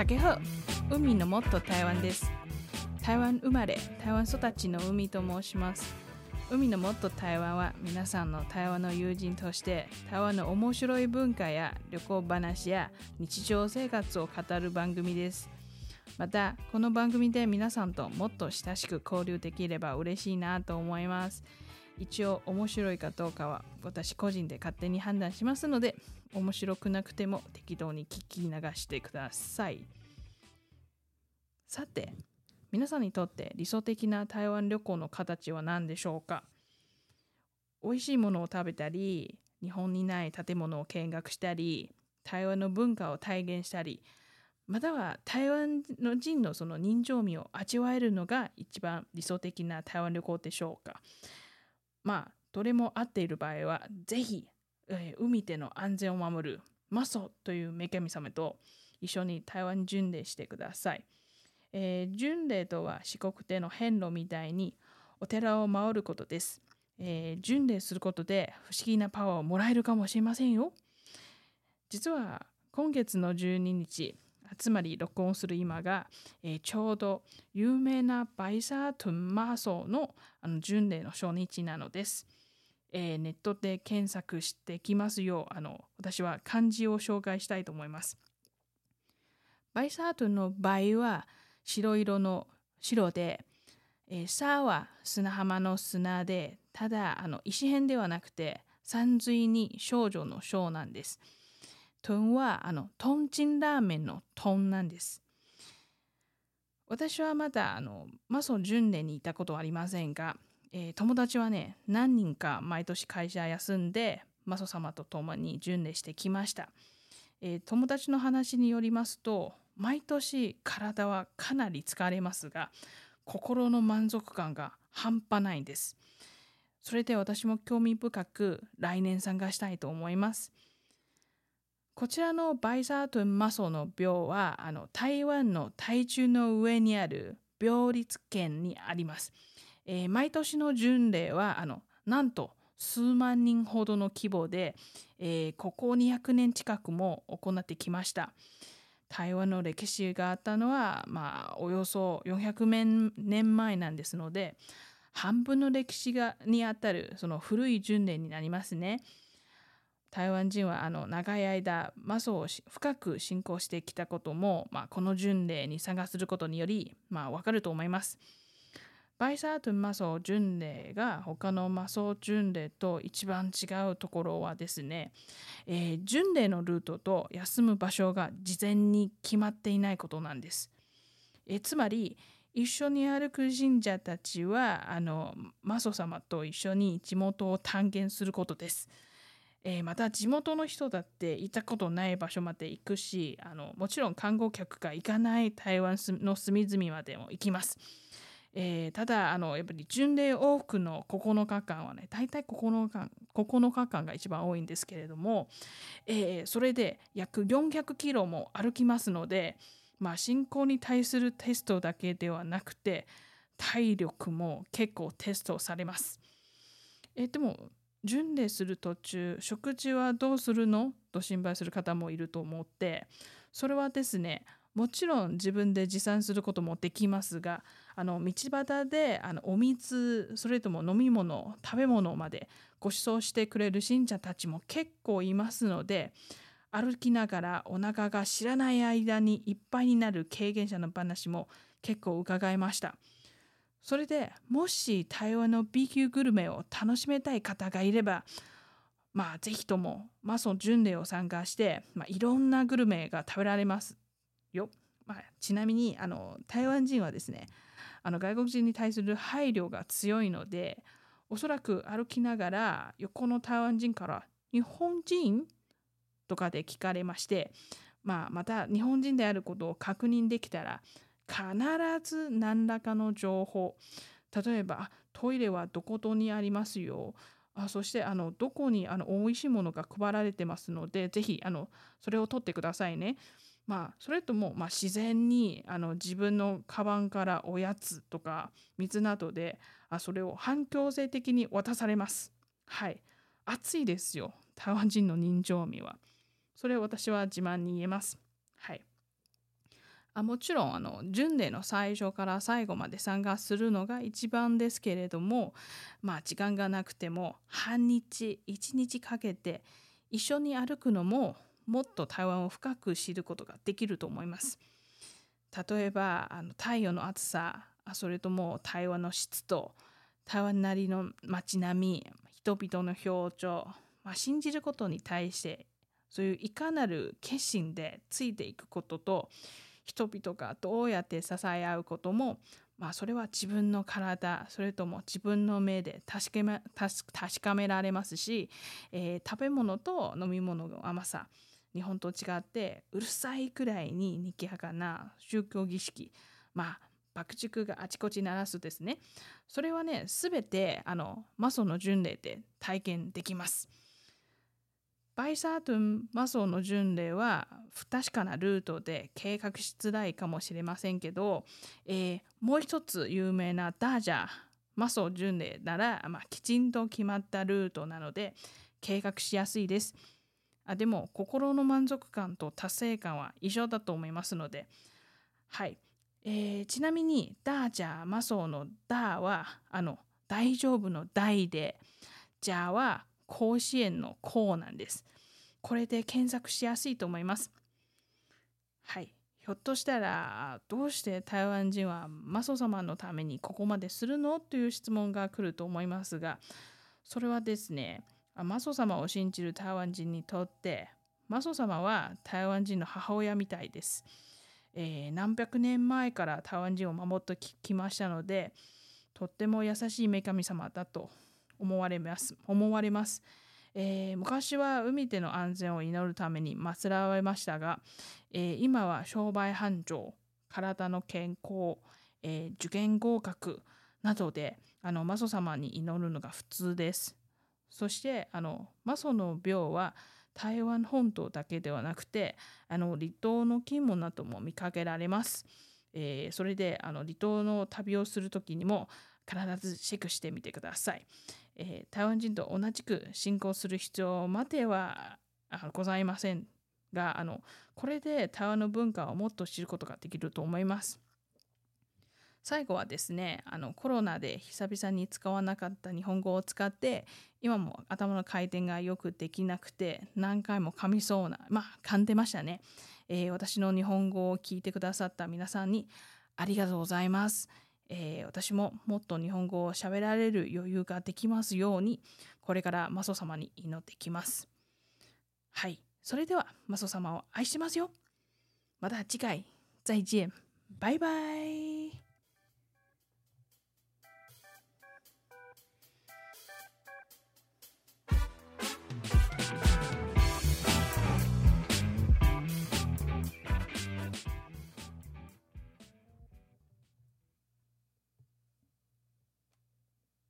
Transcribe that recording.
大家好海のもっと台湾です。台湾生まれ台湾育ちの海と申します。海のもっと台湾は皆さんの台湾の友人として台湾の面白い文化や旅行話や日常生活を語る番組です。またこの番組で皆さんともっと親しく交流できれば嬉しいなと思います。一応面白いかどうかは私個人で勝手に判断しますので面白くなくても適当に聞き流してください。さて皆さんにとって理想的な台湾旅行の形は何でしょうか？美味しいものを食べたり日本にない建物を見学したり台湾の文化を体現したりまたは台湾の人のその人情味を味わえるのが一番理想的な台湾旅行でしょうか？まあ、どれも合っている場合は、ぜひ、えー、海での安全を守るマソという女神様と一緒に台湾巡礼してください。えー、巡礼とは四国での遍路みたいにお寺を回ることです。えー、巡礼することで不思議なパワーをもらえるかもしれませんよ。実は今月の12日、つまり録音する今が、えー、ちょうど有名なバイサートゥンマーソーのあの巡礼の初日なのです。えー、ネットで検索してきますようあの私は漢字を紹介したいと思います。バイサートゥンの場合は白色の白で、えー、サーは砂浜の砂でただあの石片ではなくて山水に少女の少なんです。トンはあのトンチンラーメンのトンなんです。私はまだあのマソ巡礼にいたことはありませんが、えー、友達はね何人か毎年会社休んでマソ様と共に巡礼してきました、えー、友達の話によりますと毎年体はかなり疲れますが心の満足感が半端ないんですそれで私も興味深く来年参加したいと思いますこちらのバイザートンマソの廟はあの台湾の台中の上にある廟立県にあります。えー、毎年の巡礼はあのなんと数万人ほどの規模で、えー、ここ200年近くも行ってきました。台湾の歴史があったのは、まあ、およそ400年前なんですので半分の歴史がにあたるその古い巡礼になりますね。台湾人はあの長い間マソを深く信仰してきたことも、まあ、この巡礼に参加することにより、まあ、わかると思います。バイサートンマソ巡礼が他のマソ巡礼と一番違うところはですね、えー、巡礼のルートと休む場所が事前に決まっていないことなんです。えー、つまり一緒に歩く神社たちはあのマソ様と一緒に地元を探検することです。えー、また地元の人だって行ったことない場所まで行くしあのもちろん観光客が行かない台湾の隅々までも行きます。えー、ただあのやっぱり巡礼往復の9日間はね大体9日間 ,9 日間が一番多いんですけれども、えー、それで約400キロも歩きますので、まあ、信仰に対するテストだけではなくて体力も結構テストされます。えー、でも巡礼する途中食事はどうするの？と心配する方もいると思ってそれはですねもちろん自分で持参することもできますがあの道端であのお水それとも飲み物食べ物までご馳走してくれる信者たちも結構いますので歩きながらお腹が知らない間にいっぱいになる経験者の話も結構伺いました。それでもし台湾の B 級グルメを楽しめたい方がいればまあぜひともマソン巡礼を参加して、まあ、いろんなグルメが食べられますよ。まあ、ちなみにあの台湾人はですねあの外国人に対する配慮が強いのでおそらく歩きながら横の台湾人から「日本人?」とかで聞かれまして、まあ、また日本人であることを確認できたら必ず何らかの情報例えばトイレはどことにありますよあそしてあのどこにあの美味しいものが配られてますのでぜひあのそれを取ってくださいね。まあ、それとも、まあ、自然にあの自分のカバンからおやつとか水などであそれを反強制的に渡されます。はい。熱いですよ。台湾人の人情味は。それ私は自慢に言えます。はい。あもちろんあの巡礼の最初から最後まで参加するのが一番ですけれどもまあ時間がなくても半日一日かけて一緒に歩くのももっと台湾を深く知ることができると思います。例えばあの太陽の暑さそれとも台湾の湿度台湾なりの街並み人々の表情、まあ、信じることに対してそういういかなる決心でついていくことと人々がどうやって支え合うことも、まあ、それは自分の体それとも自分の目で確かめ確かめられますし、えー、食べ物と飲み物の甘さ日本と違ってうるさいくらいににぎやかな宗教儀式まあ爆竹があちこち鳴らすですねそれはね全てあのマソの巡礼で体験できます。バイサートゥンマソの巡礼は不確かなルートで計画しづらいかもしれませんけど、えー、もう一つ有名なダージャーマソ巡礼なら、まあ、きちんと決まったルートなので計画しやすいです。あでも心の満足感と達成感は一緒だと思いますのではい、えー、ちなみにダージャーマソのダーはあの大丈夫の大でジャーは甲子園の甲なんです。これで検索しやすいと思います。はい。ひょっとしたら、どうして台湾人はマソ様のためにここまでするの？という質問が来ると思いますが、それはですね、マソ様を信じる台湾人にとって、マソ様は台湾人の母親みたいです。えー、何百年前から台湾人を守ってきましたので、とっても優しい女神様だと思われます。思われます。えー、昔は海での安全を祈るために祀られましたが、えー、今は商売繁盛、体の健康、え、受験合格などであのマソ様に祈るのが普通です。そしてあのマソの病は台湾本島だけではなくてあの離島の金門なども見かけられます。えー、それであの離島の旅をする時にも必ずチェックしてみてください。えー、台湾人と同じく信仰する必要まではございませんがあのこれで台湾の文化をもっと知ることができると思います。最後はですねあのコロナで久々に使わなかった日本語を使って今も頭の回転がよくできなくて何回も噛みそうなまあ噛んでましたね、えー、私の日本語を聞いてくださった皆さんにありがとうございます。えー、私ももっと日本語を喋られる余裕ができますようにこれからマソ様に祈ってきます。はい。それではマソ様を愛してますよ。また次回再见。バイバイ。